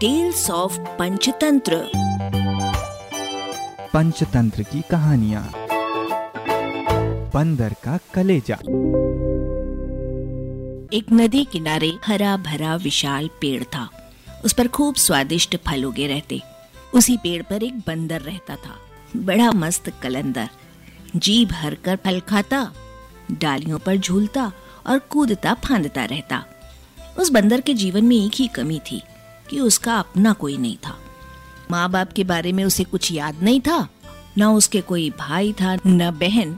Tales of Panchatantra Panchatantra की कहानियाँ। बंदर का कलेजा। एक नदी किनारे हरा भरा विशाल पेड़ था। उस पर खूब स्वादिष्ट फल उगे रहते। उसी पेड़ पर एक बंदर रहता था। बड़ा मस्त कलंदर। जी भर कर फल खाता डालियों पर झूलता और कूदता फांदता रहता। उस बंदर के जीवन में एक ही कमी थी। कि उसका अपना कोई नहीं था। माँ बाप के बारे में उसे कुछ याद नहीं था, न उसके कोई भाई था, न बहन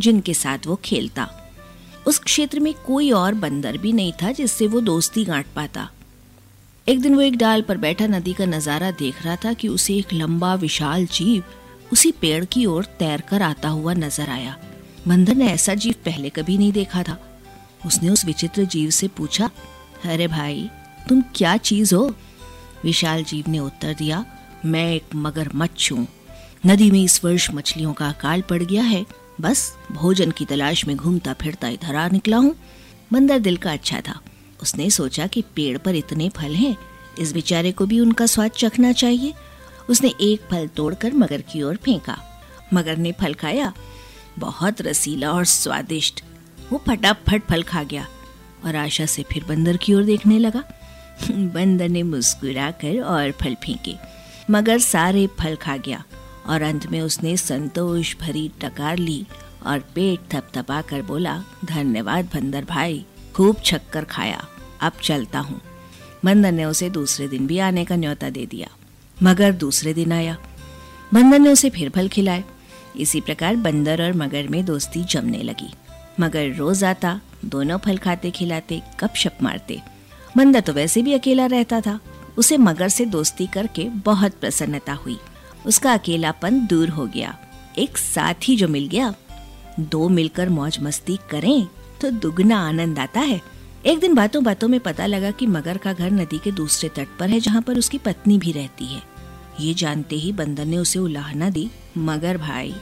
जिनके साथ वो खेलता। उस क्षेत्र में कोई और बंदर भी नहीं था जिससे वो दोस्ती गांठ पाता। एक दिन वो एक डाल पर बैठा नदी का नज़ारा देख रहा था कि उसे एक लंबा, विशाल जीव उसी पेड़ की ओर तैर कर आता हुआ नज़र आया। बंदर ने ऐसा जीव पहले कभी नहीं देखा था। उसने उस विचित्र जीव से पूछा, अरे भाई, तुम क्या चीज़ हो? विशाल जीव ने उत्तर दिया, मैं एक मगरमच्छ हूँ। नदी में इस वर्ष मछलियों का अकाल पड़ गया है। बस, भोजन की तलाश में घूमता फिरता इधर आ निकला हूँ। बंदर दिल का अच्छा था। उसने सोचा कि पेड़ पर इतने फल हैं, इस बेचारे को भी उनका स्वाद चखना चाहिए। उसने एक फल तोड़कर मगर की ओर फेंका। मगर ने फल खाया। बहुत रसीला और स्वादिष्ट। वो फटाफट फल खा गया और आशा से फिर बंदर की ओर देखने लगा। बंदर ने मुस्कुरा कर और फल फेंके। मगर सारे फल खा गया और अंत में उसने संतोष भरी टकार ली और पेट थपथपा कर बोला, धन्यवाद बंदर भाई, खूब छक्कर खाया, अब चलता हूँ। बंदर ने उसे दूसरे दिन भी आने का न्योता दे दिया, मगर दूसरे दिन आया। बंदर ने उसे फिर फल खिलाए। इसी प्रकार बंदर और मगर में दोस्ती जमने लगी। मगर रोज आता, दोनों फल खाते खिलाते गपशप मारते। बंदर तो वैसे भी अकेला रहता था। उसे मगर से दोस्ती करके बहुत प्रसन्नता हुई। उसका अकेलापन दूर हो गया। एक साथी जो मिल गया। दो मिलकर मौज मस्ती करें तो दुगना आनंद आता है। एक दिन बातों बातों में पता लगा कि मगर का घर नदी के दूसरे तट पर है, जहाँ पर उसकी पत्नी भी रहती है। ये जानते ही बंदर ने उसे उलाहना दी, मगर भाई,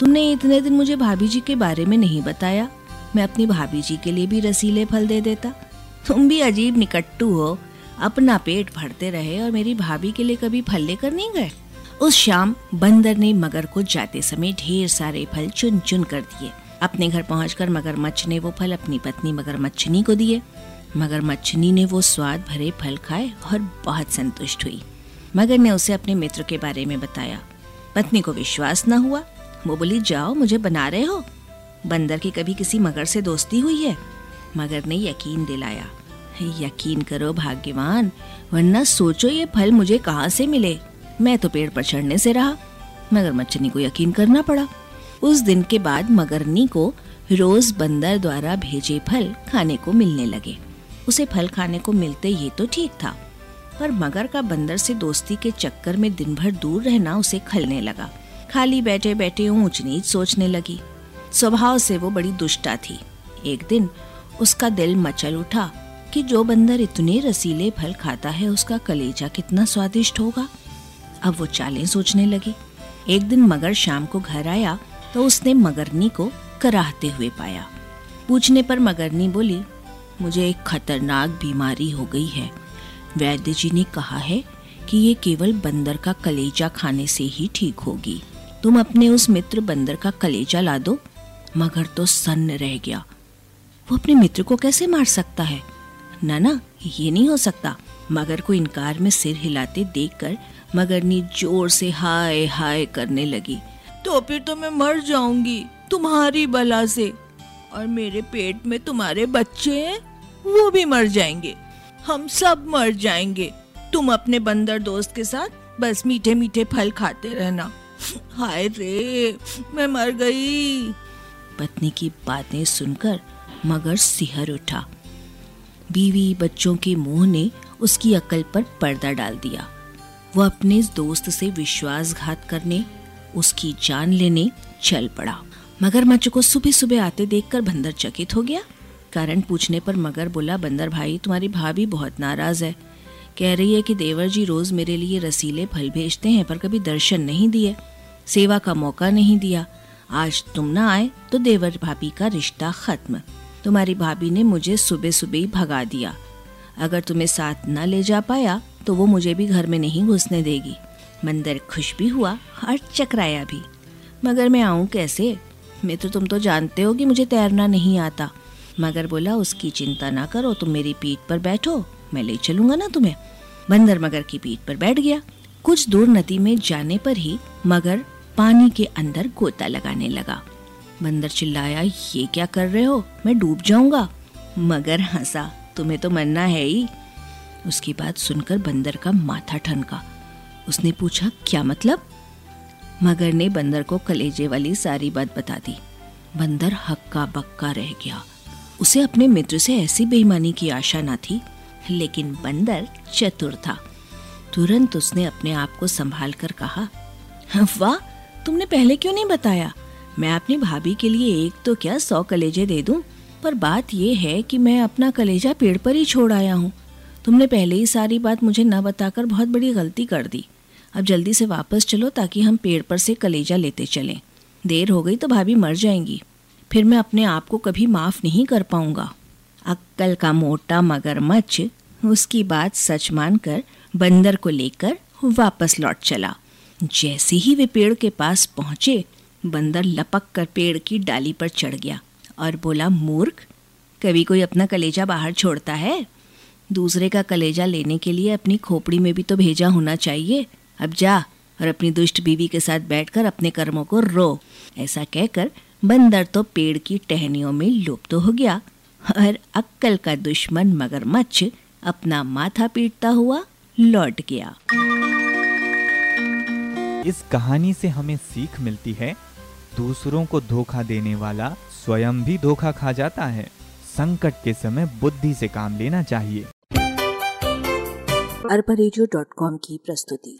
तुमने इतने दिन मुझे भाभी जी के बारे में नहीं बताया। मैं अपनी भाभी जी के लिए भी रसीले फल दे देता। तुम भी अजीब निकट्टू हो, अपना पेट भरते रहे और मेरी भाभी के लिए कभी फल लेकर नहीं गए? उस शाम बंदर ने मगर को जाते समय ढेर सारे फल चुन चुन कर दिए। अपने घर पहुंचकर मगरमच्छ ने वो फल अपनी पत्नी मगरमच्छनी को दिए। मगरमच्छनी ने वो स्वाद भरे फल खाए और बहुत संतुष्ट हुई। मगर ने उसे अपने मित्र के बारे में बताया। पत्नी को विश्वास न हुआ। वो बोली, जाओ, मुझे बना रहे हो। बंदर की कभी किसी मगर से दोस्ती हुई है? मगर ने यकीन दिलाया। यकीन करो भाग्यवान, वरना सोचो ये फल मुझे कहाँ से मिले। मैं तो पेड़ पर चढ़ने से रहा, मगर मच्छनी को यकीन करना पड़ा। उस दिन के बाद मगरनी को रोज बंदर द्वारा भेजे फल खाने को मिलने लगे। उसे फल खाने को मिलते ये तो ठीक था, पर मगर का बंदर से दोस्ती के चक्कर में दिन भर दूर रहना उसे खलने लगा। खाली बैठे बैठे ऊंच नीच सोचने लगी। स्वभाव से वो बड़ी दुष्टा थी। एक दिन उसका दिल मचल उठा कि जो बंदर इतने रसीले फल खाता है, उसका कलेजा कितना स्वादिष्ट होगा। अब वो चालें सोचने लगी। एक दिन मगर शाम को घर आया तो उसने मगरनी को कराहते हुए पाया। पूछने पर मगरनी बोली, मुझे एक खतरनाक बीमारी हो गई है। वैद्य जी ने कहा है कि ये केवल बंदर का कलेजा खाने से ही ठीक होगी। तुम अपने उस मित्र बंदर का कलेजा ला दो। मगर तो सन्न रह गया। वो अपने मित्र को कैसे मार सकता है? ना ना ये नहीं हो सकता। मगर को इनकार में सिर हिलाते देखकर मगरनी ज़ोर से हाय हाय करने लगी। तो फिर तो मैं मर जाऊँगी, तुम्हारी बला से। और मेरे पेट में तुम्हारे बच्चे हैं, वो भी मर जाएँगे। हम सब मर जाएँगे। तुम अपने बंदर दोस्त के साथ बस मीठे मीठे फल खाते रहना। हाय रे, मैं मर गई। पत्नी की बातें सुनकर मगर सिहर उठा। बीवी बच्चों के मुँह ने उसकी अकल पर पर्दा डाल दिया। वो अपने दोस्त से विश्वासघात करने, उसकी जान लेने चल पड़ा। मगरमच्छ को सुबह सुबह आते देखकर बंदर चकित हो गया। कारण पूछने पर मगर बोला, बंदर भाई, तुम्हारी भाभी बहुत नाराज़ है। कह रही है कि देवर जी रोज मेरे लिए रसीले फल भेजते हैं, पर कभी दर्शन नहीं दिए, सेवा का मौका नहीं दिया। आज तुम ना आए तो देवर भाभी का रिश्ता खत्म। तुम्हारी भाभी ने मुझे सुबह सुबह ही भगा दिया। अगर तुम्हें साथ न ले जा पाया तो वो मुझे भी घर में नहीं घुसने देगी। बंदर खुश भी हुआ और चकराया भी। मगर मैं आऊँ कैसे? मित्र, तुम तो जानते हो कि मुझे तैरना नहीं आता। मगर बोला, उसकी चिंता ना करो, तुम मेरी पीठ पर बैठो, मैं ले चलूँगा ना तुम्हें। बंदर मगर की पीठ पर बैठ गया। कुछ दूर नदी में जाने पर ही मगर पानी के अंदर गोता लगाने लगा। बंदर चिल्लाया, ये क्या कर रहे हो? मैं डूब जाऊँगा. मगर हंसा, तुम्हें तो मरना है ही. उसकी बात सुनकर बंदर का माथा ठनका। उसने पूछा, क्या मतलब? मगर ने बंदर को कलेजे वाली सारी बात बता दी। बंदर हक्का बक्का रह गया। उसे अपने मित्र से ऐसी बेईमानी की आशा ना थी, लेकिन बंदर चतुर था। तुरंत उसने अपने आप को संभाल कर कहा, वाह, तुमने पहले क्यों नहीं बताया? मैं अपनी भाभी के लिए एक तो क्या सौ कलेजे दे दूँ? पर बात यह है कि मैं अपना कलेजा पेड़ पर ही छोड़ आया हूँ। तुमने पहले ही सारी बात मुझे न बताकर बहुत बड़ी गलती कर दी। अब जल्दी से वापस चलो ताकि हम पेड़ पर से कलेजा लेते चलें। देर हो गई तो भाभी मर जाएँगी। फिर मैं अपने आप को कभी माफ़ नहीं कर पाऊँगा। अक्कल का मोटा मगरमच्छ उसकी बात सच मानकर बंदर को लेकर वापस लौट चला। जैसे ही वे पेड़ के पास पहुँचे बंदर लपक कर पेड़ की डाली पर चढ़ गया और बोला, मूर्ख, कभी कोई अपना कलेजा बाहर छोड़ता है? दूसरे का कलेजा लेने के लिए अपनी खोपड़ी में भी तो भेजा होना चाहिए। अब जा और अपनी दुष्ट बीवी के साथ बैठकर अपने कर्मों को रो। ऐसा कहकर बंदर तो पेड़ की टहनियों में लुप्त तो हो गया और अक्कल का दुश्मन मगरमच्छ अपना माथा पीटता हुआ लौट गया। इस कहानी से हमें सीख मिलती है, दूसरों को धोखा देने वाला स्वयं भी धोखा खा जाता है। संकट के समय बुद्धि से काम लेना चाहिए। अरबा की प्रस्तुति।